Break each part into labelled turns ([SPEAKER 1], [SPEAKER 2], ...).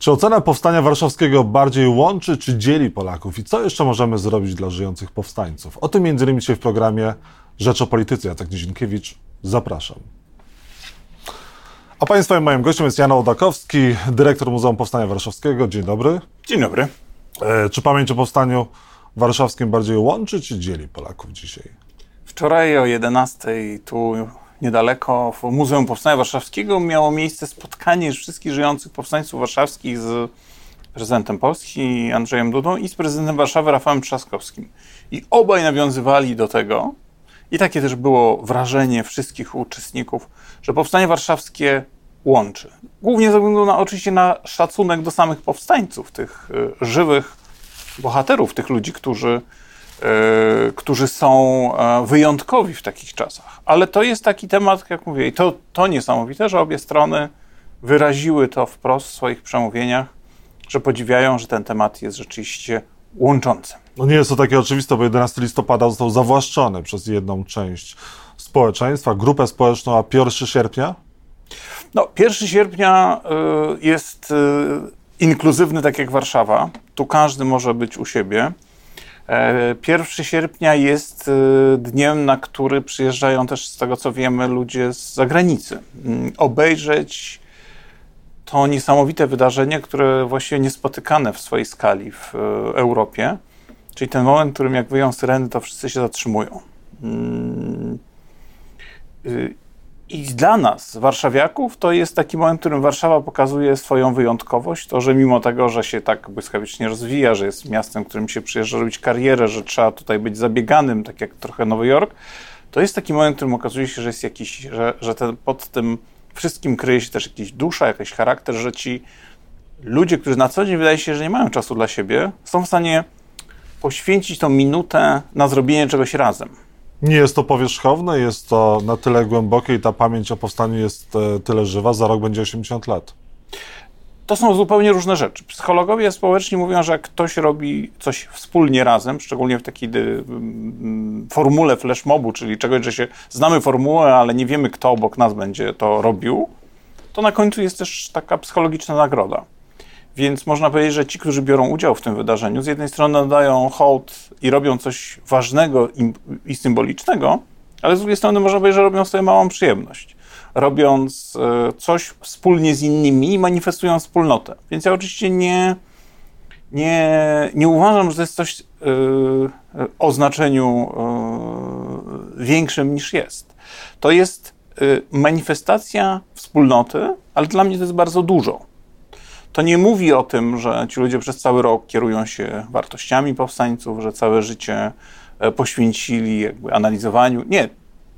[SPEAKER 1] Czy ocena powstania warszawskiego bardziej łączy czy dzieli Polaków? I co jeszcze możemy zrobić dla żyjących powstańców? O tym między innymi dzisiaj w programie Rzecz o Polityce. Jacek Nizinkiewicz, zapraszam. A Państwa i moim gościem jest Jan Ołdakowski, dyrektor Muzeum Powstania Warszawskiego. Dzień dobry.
[SPEAKER 2] Dzień dobry.
[SPEAKER 1] E, czy pamięć o powstaniu warszawskim bardziej łączy czy dzieli Polaków dzisiaj?
[SPEAKER 2] Wczoraj o 11 tu niedaleko w Muzeum Powstania Warszawskiego miało miejsce spotkanie wszystkich żyjących powstańców warszawskich z prezydentem Polski Andrzejem Dudą i z prezydentem Warszawy Rafałem Trzaskowskim. I obaj nawiązywali do tego, i takie też było wrażenie wszystkich uczestników, że powstanie warszawskie łączy. Głównie ze względu na oczywiście na szacunek do samych powstańców, tych y, żywych bohaterów, tych ludzi, którzy którzy są e, wyjątkowi w takich czasach. Ale to jest taki temat, jak mówię, i to, to niesamowite, że obie strony wyraziły to wprost w swoich przemówieniach, że podziwiają, że ten temat jest rzeczywiście łączący.
[SPEAKER 1] No nie jest to takie oczywiste, bo 11 listopada został zawłaszczony przez jedną część społeczeństwa, grupę społeczną, a 1 sierpnia?
[SPEAKER 2] No, 1 sierpnia y, jest y, inkluzywny, tak jak Warszawa. Tu każdy może być u siebie. 1 e, sierpnia jest e, dniem, na który przyjeżdżają też, z tego co wiemy, ludzie z zagranicy. Mm, obejrzeć to niesamowite wydarzenie, które właściwie niespotykane w swojej skali w e, Europie. Czyli ten moment, w którym jak wyją syreny, to wszyscy się zatrzymują. I dla nas, warszawiaków, to jest taki moment, w którym Warszawa pokazuje swoją wyjątkowość. To, że mimo tego, że się tak błyskawicznie rozwija, że jest miastem, którym się przyjeżdża robić karierę, że trzeba tutaj być zabieganym, tak jak trochę Nowy Jork, to jest taki moment, w którym okazuje się, że jest jakiś, że, że ten, pod tym wszystkim kryje się też jakiś dusza, jakiś charakter, że ci ludzie, którzy na co dzień wydaje się, że nie mają czasu dla siebie, są w stanie poświęcić tą minutę na zrobienie czegoś razem.
[SPEAKER 1] Nie jest to powierzchowne, jest to na tyle głębokie i ta pamięć o powstaniu jest e, tyle żywa. Za rok będzie 80 lat.
[SPEAKER 2] To są zupełnie różne rzeczy. Psychologowie społeczni mówią, że jak ktoś robi coś wspólnie razem, szczególnie w takiej formule flashmobu, czyli czegoś, że się znamy formułę, ale nie wiemy, kto obok nas będzie to robił, to na końcu jest też taka psychologiczna nagroda. Więc można powiedzieć, że ci, którzy biorą udział w tym wydarzeniu, z jednej strony nadają hołd i robią coś ważnego i, symbolicznego, ale z drugiej strony można powiedzieć, że robią sobie małą przyjemność. Robiąc e, coś wspólnie z innymi i manifestują wspólnotę. Więc ja oczywiście nie, nie, nie uważam, że to jest coś yy, o znaczeniu większym niż jest. To jest manifestacja wspólnoty, ale dla mnie to jest bardzo dużo to nie mówi o tym, że ci ludzie przez cały rok kierują się wartościami powstańców, że całe życie e, poświęcili jakby analizowaniu. Nie.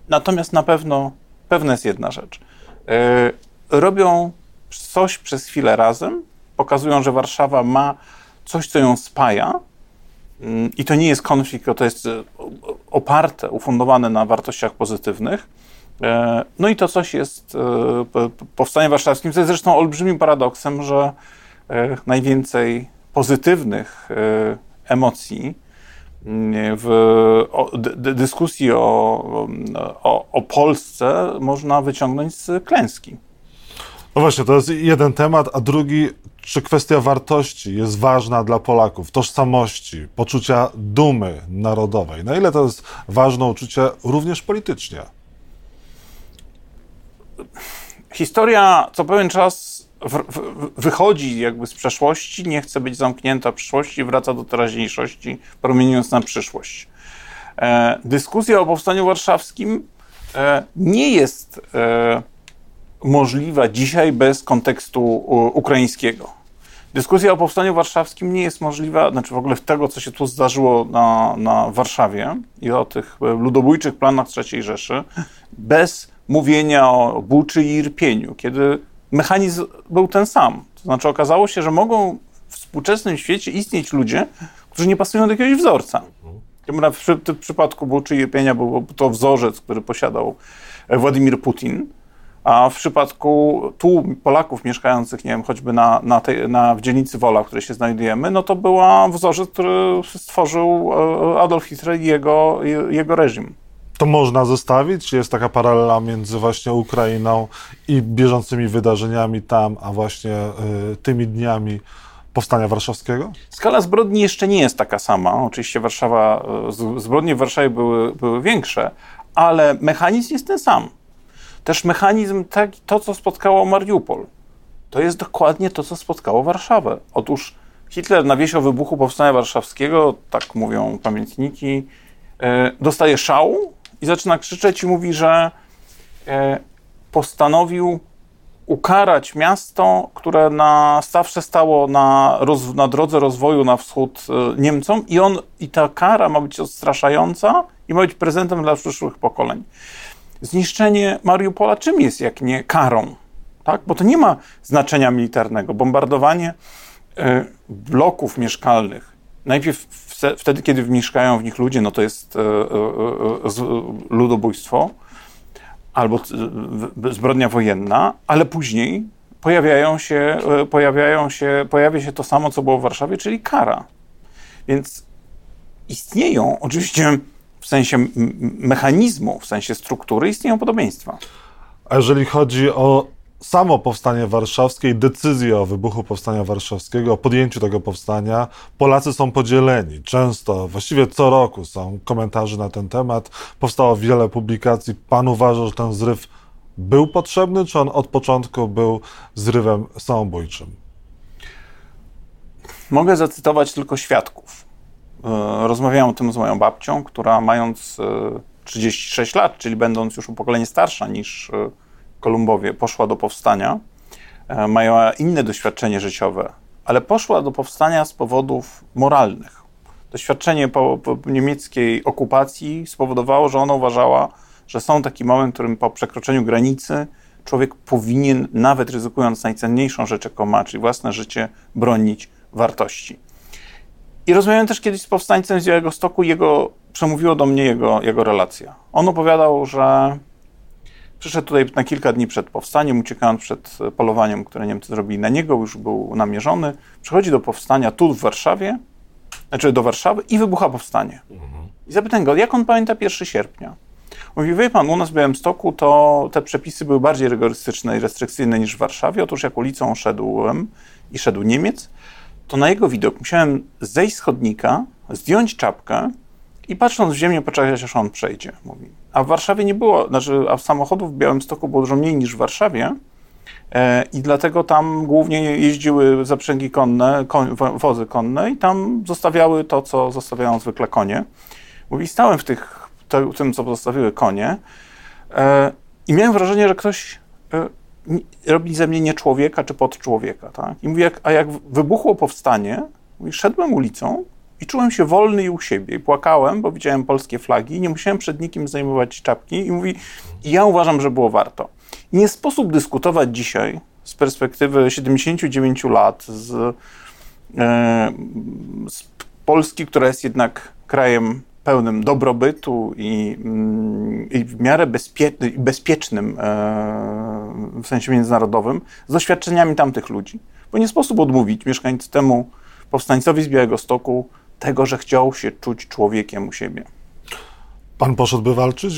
[SPEAKER 2] Natomiast na pewno pewna jest jedna rzecz. E, robią coś przez chwilę razem, pokazują, że Warszawa ma coś, co ją spaja. Mm, I to nie jest konflikt, to jest e, oparte, ufundowane na wartościach pozytywnych no i to coś jest e, powstanie warszawskim, co jest zresztą olbrzymim paradoksem, że e, najwięcej pozytywnych emocji mm, w dyskusji o, o, o Polsce można wyciągnąć z klęski.
[SPEAKER 1] No właśnie, to jest jeden temat, a drugi, czy kwestia wartości jest ważna dla Polaków, tożsamości, poczucia dumy narodowej? Na ile to jest ważne uczucie również politycznie?
[SPEAKER 2] Historia co pewien czas w, w, wychodzi jakby z przeszłości, nie chce być zamknięta w przyszłości, wraca do teraźniejszości, promieniując na przyszłość. E, dyskusja o powstaniu warszawskim e, nie jest e, możliwa dzisiaj bez kontekstu ukraińskiego. Dyskusja o powstaniu warszawskim nie jest możliwa, znaczy w ogóle tego, co się tu zdarzyło na, na Warszawie i o tych ludobójczych planach III Rzeszy, bez mówienia o buczy i irpieniu, kiedy mechanizm był ten sam. To znaczy okazało się, że mogą w współczesnym świecie istnieć ludzie, którzy nie pasują do jakiegoś wzorca. W, w przypadku buczy i irpienia był to wzorzec, który posiadał Władimir Putin, a w przypadku tu Polaków mieszkających, nie wiem, choćby na, na, tej, na w dzielnicy Wola, w której się znajdujemy, no to była wzorzec, który stworzył e, Adolf Hitler i jego, jego reżim.
[SPEAKER 1] To można zestawić? Jest taka paralela między właśnie Ukrainą i bieżącymi wydarzeniami tam, a właśnie y, tymi dniami Powstania Warszawskiego?
[SPEAKER 2] Skala zbrodni jeszcze nie jest taka sama. Oczywiście Warszawa, zbrodnie w Warszawie były, były większe, ale mechanizm jest ten sam. Też mechanizm, tak, to co spotkało Mariupol, to jest dokładnie to, co spotkało Warszawę. Otóż Hitler na wieś o wybuchu Powstania Warszawskiego, tak mówią pamiętniki, e, dostaje szału i zaczyna krzyczeć i mówi, że e, postanowił ukarać miasto, które na zawsze stało na, roz, na drodze rozwoju na wschód e, Niemcom i on i ta kara ma być odstraszająca i ma być prezentem dla przyszłych pokoleń. Zniszczenie Mariupola czym jest, jak nie karą? Tak? Bo to nie ma znaczenia militarnego. Bombardowanie y, bloków mieszkalnych, najpierw wtedy, kiedy mieszkają w nich ludzie, no to jest y, y, ludobójstwo albo zbrodnia wojenna, ale później pojawiają się, pojawiają się, pojawia się to samo, co było w Warszawie, czyli kara. Więc istnieją oczywiście w sensie mechanizmu, w sensie struktury istnieją podobieństwa.
[SPEAKER 1] A jeżeli chodzi o samo powstanie warszawskie i decyzję o wybuchu powstania warszawskiego, o podjęciu tego powstania, Polacy są podzieleni. Często, właściwie co roku są komentarze na ten temat. Powstało wiele publikacji. Pan uważa, że ten zryw był potrzebny, czy on od początku był zrywem samobójczym?
[SPEAKER 2] Mogę zacytować tylko świadków. E, rozmawiałem o tym z moją babcią, która mając 36 e, lat, czyli będąc już o pokolenie starsza niż e, Kolumbowie, poszła do powstania. Miała inne doświadczenie życiowe, ale poszła do powstania z powodów moralnych. Doświadczenie po, po niemieckiej okupacji spowodowało, że ona uważała, że są taki moment, w którym po przekroczeniu granicy człowiek powinien, nawet ryzykując najcenniejszą rzecz, jaką ma, czyli własne życie, bronić wartości. I rozmawiałem też kiedyś z powstańcem z Białego Stoku, jego, przemówiło do mnie jego, jego relacja. On opowiadał, że przyszedł tutaj na kilka dni przed powstaniem, uciekając przed polowaniem, które Niemcy zrobili na niego, już był namierzony. Przychodzi do powstania tu w Warszawie, znaczy do Warszawy i wybucha powstanie. Mhm. I zapytam go, jak on pamięta 1 sierpnia? Mówi, wie pan, u nas w Białymstoku to te przepisy były bardziej rygorystyczne i restrykcyjne niż w Warszawie. Otóż jak ulicą szedłem i szedł Niemiec, to na jego widok musiałem zejść z chodnika, zdjąć czapkę i patrząc w ziemię poczekać, aż on przejdzie, mówi. A w Warszawie nie było, znaczy, a samochodów w Białymstoku było dużo mniej niż w Warszawie e, i dlatego tam głównie jeździły zaprzęgi konne, wozy konne i tam zostawiały to, co zostawiają zwykle konie. Mówi, stałem w tych, tym, co zostawiły konie e, i miałem wrażenie, że ktoś e, robi ze mnie nie człowieka czy pod człowieka. Tak? I mówi, jak, a jak wybuchło powstanie, mówi, szedłem ulicą i czułem się wolny i u siebie. I płakałem, bo widziałem polskie flagi, nie musiałem przed nikim zajmować czapki. I mówi, i ja uważam, że było warto. Nie sposób dyskutować dzisiaj z perspektywy 79 lat z, e, z Polski, która jest jednak krajem pełnym dobrobytu i, mm, i w miarę bezpie, bezpiecznym e, w sensie międzynarodowym z doświadczeniami tamtych ludzi. Bo nie sposób odmówić mieszkańcemu, powstańcowi z Białego Stoku tego, że chciał się czuć człowiekiem u siebie.
[SPEAKER 1] Pan poszedłby walczyć?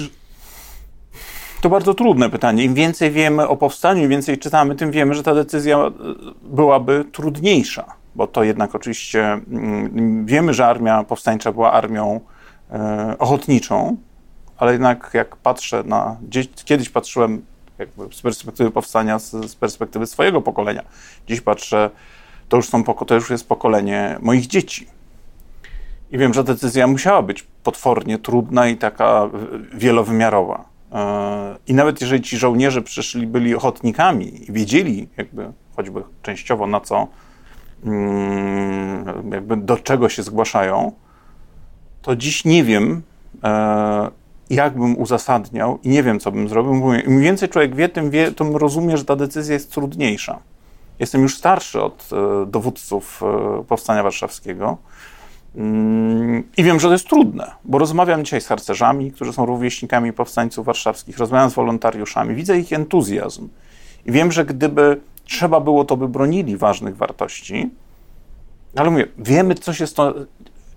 [SPEAKER 2] To bardzo trudne pytanie. Im więcej wiemy o powstaniu, im więcej czytamy, tym wiemy, że ta decyzja e, byłaby trudniejsza, bo to jednak oczywiście mm, wiemy, że armia powstańcza była armią E, ochotniczą, ale jednak jak patrzę na. Kiedyś patrzyłem z perspektywy powstania, z, z, perspektywy swojego pokolenia. Dziś patrzę, to już, są, to już jest pokolenie moich dzieci. I wiem, że decyzja musiała być potwornie trudna i taka wielowymiarowa. E, I nawet jeżeli ci żołnierze przyszli, byli ochotnikami i wiedzieli, jakby choćby częściowo na co, mm, jakby do czego się zgłaszają, to dziś nie wiem, e, jak bym uzasadniał i nie wiem, co bym zrobił. Im więcej człowiek wie, tym, wie, tym rozumie, że ta decyzja jest trudniejsza. Jestem już starszy od e, dowódców e, Powstania Warszawskiego i wiem, że to jest trudne, bo rozmawiam dzisiaj z harcerzami, którzy są rówieśnikami powstańców warszawskich, rozmawiam z wolontariuszami, widzę ich entuzjazm i wiem, że gdyby trzeba było, to by bronili ważnych wartości, ale mówię, wiemy, co się,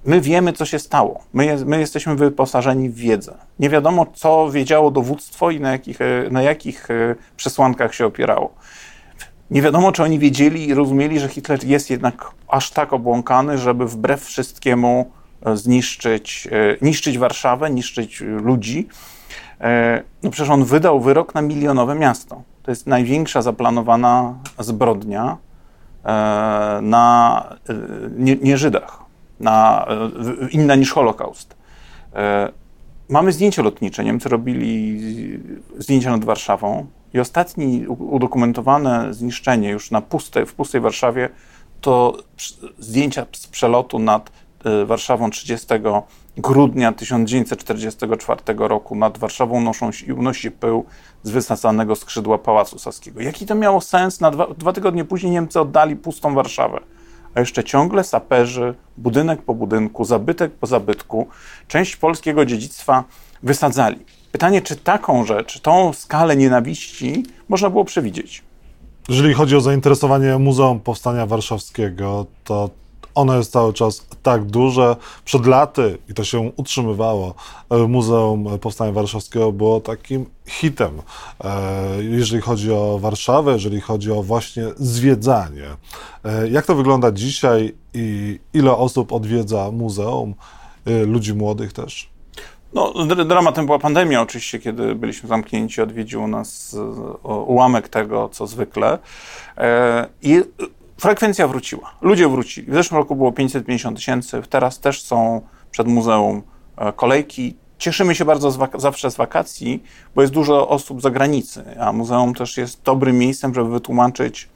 [SPEAKER 2] my wiemy, co się stało. My, jest, my, jesteśmy wyposażeni w wiedzę. Nie wiadomo, co wiedziało dowództwo i na jakich, na jakich e, przesłankach się opierało. Nie wiadomo, czy oni wiedzieli i rozumieli, że Hitler jest jednak aż tak obłąkany, żeby wbrew wszystkiemu e, zniszczyć, niszczyć Warszawę, niszczyć ludzi. No przecież on wydał wyrok na milionowe miasto. To jest największa zaplanowana zbrodnia na nie, nie Żydach na, e, inna niż Holokaust. E, mamy zdjęcie lotnicze. Niemcy robili zdjęcia nad Warszawą i ostatni udokumentowane zniszczenie już na pustej, w pustej Warszawie to zdjęcia z przelotu nad e, Warszawą 30 grudnia 1944 roku. Nad Warszawą noszą, unosi pył z wysadzanego skrzydła Pałacu Saskiego. Jaki to miało sens? Na dwa, dwa tygodnie później Niemcy oddali pustą Warszawę a jeszcze ciągle saperzy, budynek po budynku, zabytek po zabytku, część polskiego dziedzictwa wysadzali. Pytanie, czy taką rzecz, tą skalę nienawiści można było przewidzieć?
[SPEAKER 1] Jeżeli chodzi o zainteresowanie Muzeum Powstania Warszawskiego, to ono jest cały czas tak duże. Przed laty, i to się utrzymywało, e, Muzeum Powstania Warszawskiego było takim hitem, e, jeżeli chodzi o Warszawę, jeżeli chodzi o właśnie zwiedzanie. E, jak to wygląda dzisiaj i ile osób odwiedza muzeum? Ludzi młodych też?
[SPEAKER 2] No, dramatem była pandemia oczywiście, kiedy byliśmy zamknięci, odwiedził nas ułamek tego, co zwykle. I frekwencja wróciła. Ludzie wrócili. W zeszłym roku było 550 tysięcy, teraz też są przed muzeum e, kolejki. Cieszymy się bardzo z zawsze z wakacji, bo jest dużo osób z zagranicy, a muzeum też jest dobrym miejscem, żeby wytłumaczyć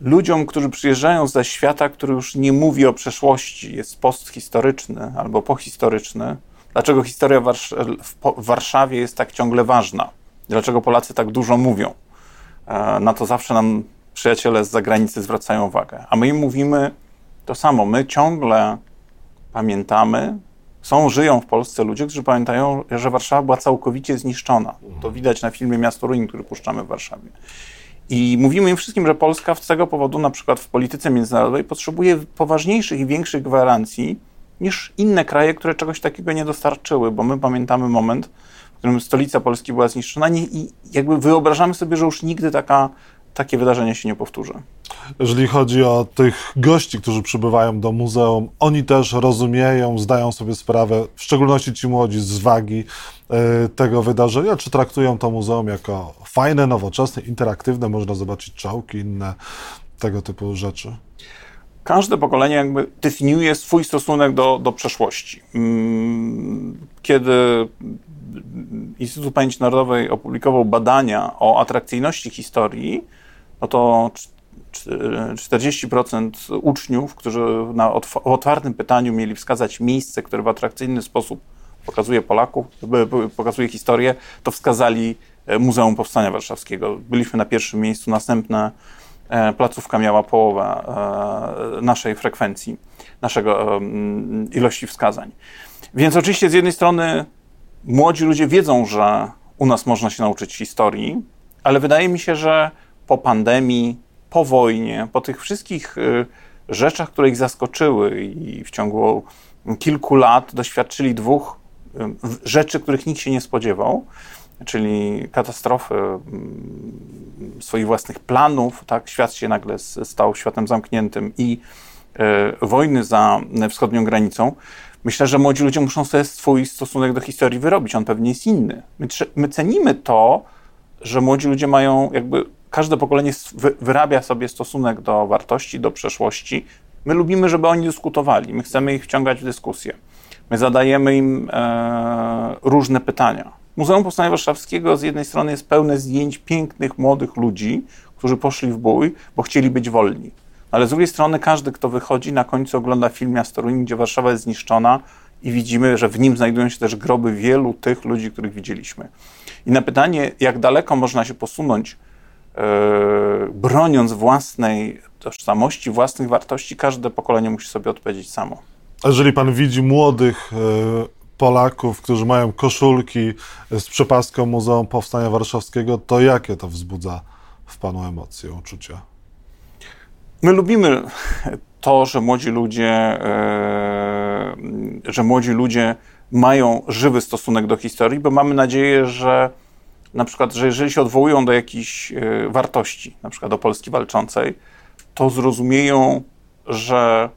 [SPEAKER 2] ludziom, którzy przyjeżdżają ze świata, który już nie mówi o przeszłości, jest posthistoryczny albo pohistoryczny, dlaczego historia w Warszawie jest tak ciągle ważna, dlaczego Polacy tak dużo mówią. E, na to zawsze nam przyjaciele z zagranicy zwracają uwagę. A my im mówimy to samo. My ciągle pamiętamy, są, żyją w Polsce ludzie, którzy pamiętają, że Warszawa była całkowicie zniszczona. To widać na filmie Miasto Ruin, który puszczamy w Warszawie. I mówimy im wszystkim, że Polska z tego powodu, na przykład w polityce międzynarodowej, potrzebuje poważniejszych i większych gwarancji niż inne kraje, które czegoś takiego nie dostarczyły, bo my pamiętamy moment, w którym stolica Polski była zniszczona i jakby wyobrażamy sobie, że już nigdy taka takie wydarzenie się nie powtórzy.
[SPEAKER 1] Jeżeli chodzi o tych gości, którzy przybywają do muzeum, oni też rozumieją, zdają sobie sprawę, w szczególności ci młodzi, z wagi y, tego wydarzenia, czy traktują to muzeum jako fajne, nowoczesne, interaktywne, można zobaczyć czałki, inne tego typu rzeczy?
[SPEAKER 2] Każde pokolenie jakby definiuje swój stosunek do, do przeszłości. Mm, kiedy Instytut Pamięci Narodowej opublikował badania o atrakcyjności historii, no to 40% uczniów, którzy na otwartym pytaniu mieli wskazać miejsce, które w atrakcyjny sposób pokazuje Polaków, pokazuje historię, to wskazali e, Muzeum Powstania Warszawskiego. Byliśmy na pierwszym miejscu, następna e, placówka miała połowę e, naszej frekwencji, naszego ilości wskazań. Więc oczywiście z jednej strony młodzi ludzie wiedzą, że u nas można się nauczyć historii, ale wydaje mi się, że po pandemii, po wojnie, po tych wszystkich y, rzeczach, które ich zaskoczyły i w ciągu kilku lat doświadczyli dwóch y, rzeczy, których nikt się nie spodziewał, czyli katastrofy mm, swoich własnych planów, tak, świat się nagle stał światem zamkniętym i y, wojny za wschodnią granicą. Myślę, że młodzi ludzie muszą sobie swój stosunek do historii wyrobić. On pewnie jest inny. My, my cenimy to, że młodzi ludzie mają jakby każde pokolenie wyrabia sobie stosunek do wartości, do przeszłości. My lubimy, żeby oni dyskutowali, my chcemy ich wciągać w dyskusję. My zadajemy im e, różne pytania. Muzeum Powstania Warszawskiego z jednej strony jest pełne zdjęć pięknych, młodych ludzi, którzy poszli w bój, bo chcieli być wolni. Ale z drugiej strony każdy, kto wychodzi, na końcu ogląda film Miasto Ruin, gdzie Warszawa jest zniszczona i widzimy, że w nim znajdują się też groby wielu tych ludzi, których widzieliśmy. I na pytanie, jak daleko można się posunąć E, broniąc własnej tożsamości, własnych wartości, każde pokolenie musi sobie odpowiedzieć samo.
[SPEAKER 1] A jeżeli pan widzi młodych e, Polaków, którzy mają koszulki z przepaską Muzeum Powstania Warszawskiego, to jakie to wzbudza w panu emocje, uczucia?
[SPEAKER 2] My lubimy to, że młodzi ludzie e, że młodzi ludzie mają żywy stosunek do historii, bo mamy nadzieję, że na przykład, że jeżeli się odwołują do jakichś y, wartości, na przykład do Polski walczącej, to zrozumieją, że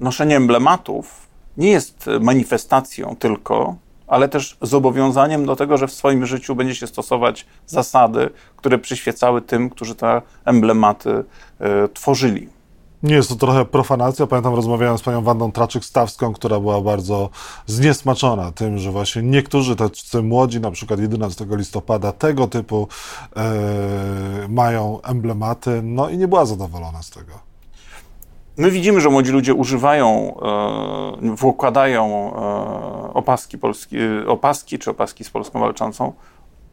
[SPEAKER 2] noszenie emblematów nie jest manifestacją tylko, ale też zobowiązaniem do tego, że w swoim życiu będzie się stosować zasady, które przyświecały tym, którzy te emblematy y, tworzyli.
[SPEAKER 1] Nie jest to trochę profanacja. Pamiętam, rozmawiałem z panią Wandą Traczyk-Stawską, która była bardzo zniesmaczona tym, że właśnie niektórzy tacy młodzi, na przykład 11 listopada, tego typu e, mają emblematy, no i nie była zadowolona z tego.
[SPEAKER 2] My widzimy, że młodzi ludzie używają, e, wkładają e, opaski, polski, opaski czy opaski z Polską walczącą.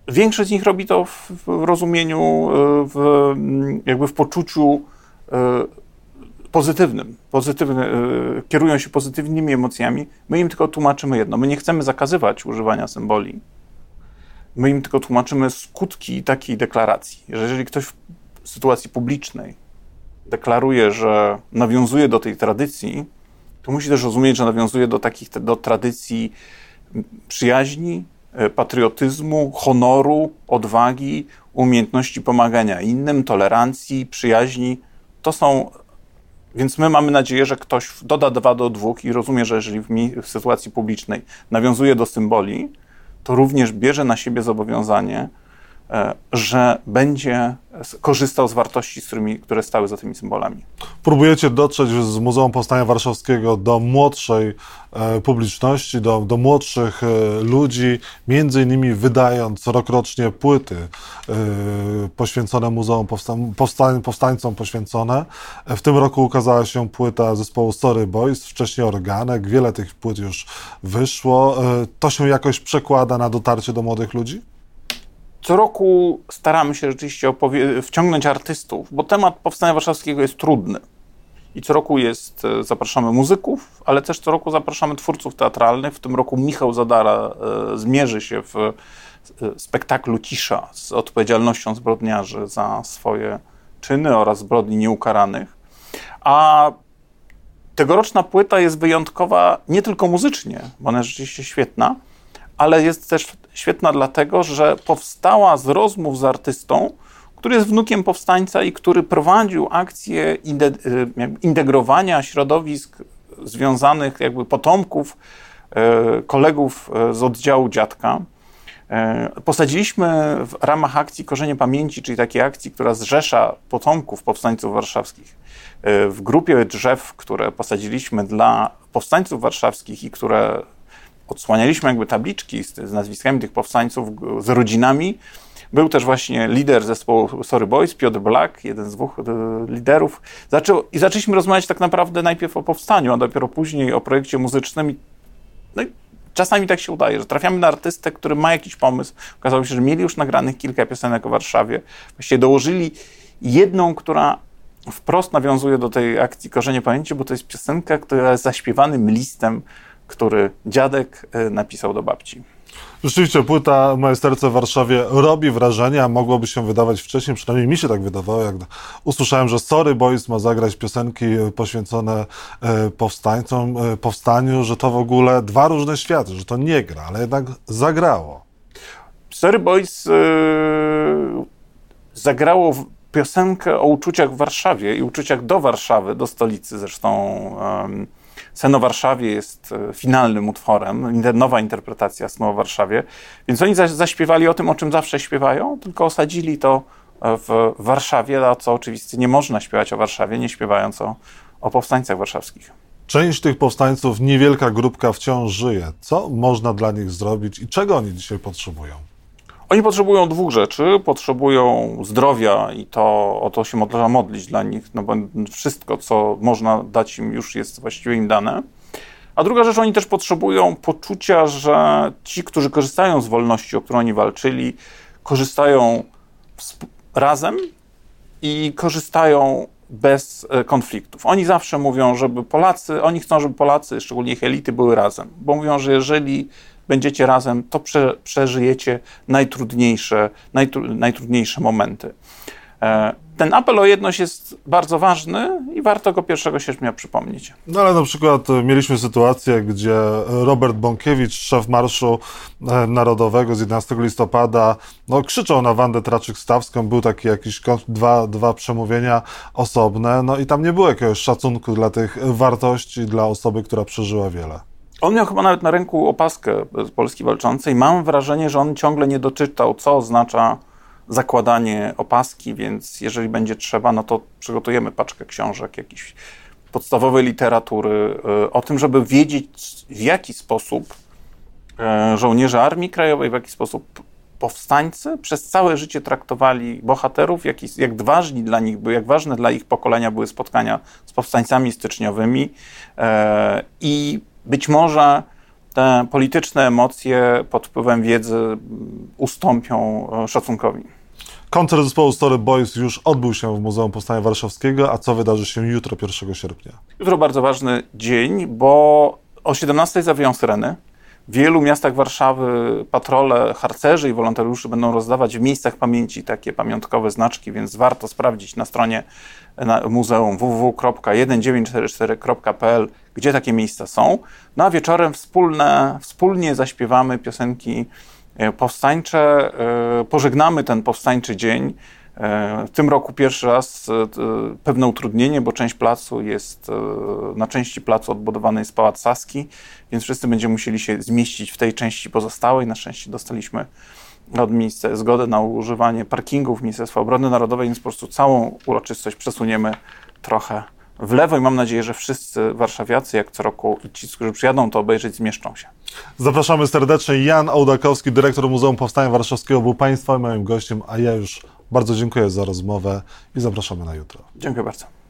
[SPEAKER 2] Większość z nich robi to w, w rozumieniu, e, w, jakby w poczuciu pozytywnym, pozytywny, kierują się pozytywnymi emocjami. My im tylko tłumaczymy jedno. My nie chcemy zakazywać używania symboli. My im tylko tłumaczymy skutki takiej deklaracji. Że jeżeli ktoś w sytuacji publicznej deklaruje, że nawiązuje do tej tradycji, to musi też rozumieć, że nawiązuje do takich do tradycji przyjaźni, e, patriotyzmu, honoru, odwagi, umiejętności pomagania innym, tolerancji, przyjaźni. To są. Więc my mamy nadzieję, że ktoś doda dwa do dwóch i rozumie, że jeżeli w, w sytuacji publicznej nawiązuje do symboli, to również bierze na siebie zobowiązanie że będzie korzystał z wartości, z którymi, które stały za tymi symbolami.
[SPEAKER 1] Próbujecie dotrzeć z Muzeum Powstania Warszawskiego do młodszej e, publiczności, do, do młodszych e, ludzi, między innymi wydając rokrocznie płyty e, poświęcone Muzeum Powsta- Powstań, Powstańcom poświęcone. E, w tym roku ukazała się płyta zespołu Story Boys, wcześniej Organek, wiele tych płyt już wyszło. E, to się jakoś przekłada na dotarcie do młodych ludzi?
[SPEAKER 2] Co roku staramy się rzeczywiście wciągnąć artystów, bo temat Powstania Warszawskiego jest trudny. I co roku jest, e, zapraszamy muzyków, ale też co roku zapraszamy twórców teatralnych. W tym roku Michał Zadara e, zmierzy się w e, spektaklu Cisza z odpowiedzialnością zbrodniarzy za swoje czyny oraz zbrodni nieukaranych. A tegoroczna płyta jest wyjątkowa nie tylko muzycznie, bo ona jest rzeczywiście świetna, ale jest też świetna dlatego, że powstała z rozmów z artystą, który jest wnukiem powstańca i który prowadził akcję y, integrowania środowisk związanych, jakby potomków y, kolegów y, z oddziału dziadka. Posadziliśmy w ramach akcji Korzenie Pamięci, czyli takiej akcji, która zrzesza potomków powstańców warszawskich, w grupie drzew, które posadziliśmy dla powstańców warszawskich i które odsłanialiśmy jakby tabliczki z, z nazwiskami tych powstańców, z rodzinami. Był też właśnie lider zespołu Sorry Boys, Piotr Black, jeden z dwóch e, liderów. Zaczął, I zaczęliśmy rozmawiać tak naprawdę najpierw o powstaniu, a dopiero później o projekcie muzycznym. No i czasami tak się udaje, że trafiamy na artystę, który ma jakiś pomysł. Okazało się, że mieli już nagranych kilka piosenek o Warszawie. Właściwie dołożyli jedną, która wprost nawiązuje do tej akcji Korzenie Pamięci, bo to jest piosenka, która jest zaśpiewanym listem który dziadek e, napisał do babci.
[SPEAKER 1] Rzeczywiście płyta Majsterce w Warszawie robi wrażenie, a mogłoby się wydawać wcześniej, przynajmniej mi się tak wydawało, jak usłyszałem, że Sorry Boys ma zagrać piosenki poświęcone e, powstańcom, e, powstaniu, że to w ogóle dwa różne światy, że to nie gra, ale jednak zagrało.
[SPEAKER 2] Sorry Boys yy, zagrało piosenkę o uczuciach w Warszawie i uczuciach do Warszawy, do stolicy zresztą. Yy, Sen o Warszawie jest e, finalnym utworem, nowa interpretacja Snu o Warszawie, więc oni zaśpiewali o tym, o czym zawsze śpiewają, tylko osadzili to e, w Warszawie, a co oczywiście nie można śpiewać o Warszawie, nie śpiewając o, o powstańcach warszawskich.
[SPEAKER 1] Część tych powstańców, niewielka grupka wciąż żyje. Co można dla nich zrobić i czego oni dzisiaj potrzebują?
[SPEAKER 2] Oni potrzebują dwóch rzeczy. Potrzebują zdrowia i to o to się można modlić dla nich, no bo wszystko, co można dać im, już jest właściwie im dane. A druga rzecz, oni też potrzebują poczucia, że ci, którzy korzystają z wolności, o którą oni walczyli, korzystają razem i korzystają bez e, konfliktów. Oni zawsze mówią, żeby Polacy, oni chcą, żeby Polacy, szczególnie ich elity, były razem, bo mówią, że jeżeli będziecie razem, to prze, przeżyjecie najtrudniejsze, najtru, najtrudniejsze momenty. E, ten apel o jedność jest bardzo ważny i warto go 1 sierpnia przypomnieć.
[SPEAKER 1] No ale na przykład e, mieliśmy sytuację, gdzie Robert Bąkiewicz, szef Marszu e, Narodowego z 11 listopada, no, krzyczał na Wandę Traczyk-Stawską, był taki jakiś dwa, dwa przemówienia osobne, no i tam nie było jakiegoś szacunku dla tych wartości, dla osoby, która przeżyła wiele.
[SPEAKER 2] On miał chyba nawet na ręku opaskę z Polski Walczącej. Mam wrażenie, że on ciągle nie doczytał, co oznacza zakładanie opaski, więc jeżeli będzie trzeba, no to przygotujemy paczkę książek, jakiejś podstawowej literatury e, o tym, żeby wiedzieć, w jaki sposób e, żołnierze Armii Krajowej, w jaki sposób powstańcy przez całe życie traktowali bohaterów, jak, jak ważni dla nich jak ważne dla ich pokolenia były spotkania z powstańcami styczniowymi e, i być może te polityczne emocje pod wpływem wiedzy ustąpią szacunkowi.
[SPEAKER 1] Koncert zespołu Story Boys już odbył się w Muzeum Powstania Warszawskiego, a co wydarzy się jutro, 1 sierpnia?
[SPEAKER 2] Jutro bardzo ważny dzień, bo o 17 zawiją syreny. W wielu miastach Warszawy patrole harcerzy i wolontariuszy będą rozdawać w miejscach pamięci takie pamiątkowe znaczki, więc warto sprawdzić na stronie na muzeum www.1944.pl, gdzie takie miejsca są. No a wieczorem wspólne, wspólnie zaśpiewamy piosenki E, powstańcze. E, pożegnamy ten powstańczy dzień. E, w tym roku pierwszy raz pewne utrudnienie, bo część placu jest, na części placu odbudowany jest Pałac Saski, więc wszyscy będziemy musieli się zmieścić w tej części pozostałej. Na szczęście dostaliśmy od miejsca zgodę na używanie parkingów Ministerstwa Obrony Narodowej, więc po prostu całą uroczystość przesuniemy trochę w lewo i mam nadzieję, że wszyscy warszawiacy, jak co roku i ci, którzy przyjadą to obejrzeć, zmieszczą się.
[SPEAKER 1] Zapraszamy serdecznie. Jan Ołdakowski, dyrektor Muzeum Powstania Warszawskiego, był Państwa moim gościem, a ja już bardzo dziękuję za rozmowę i zapraszamy na jutro.
[SPEAKER 2] Dziękuję bardzo.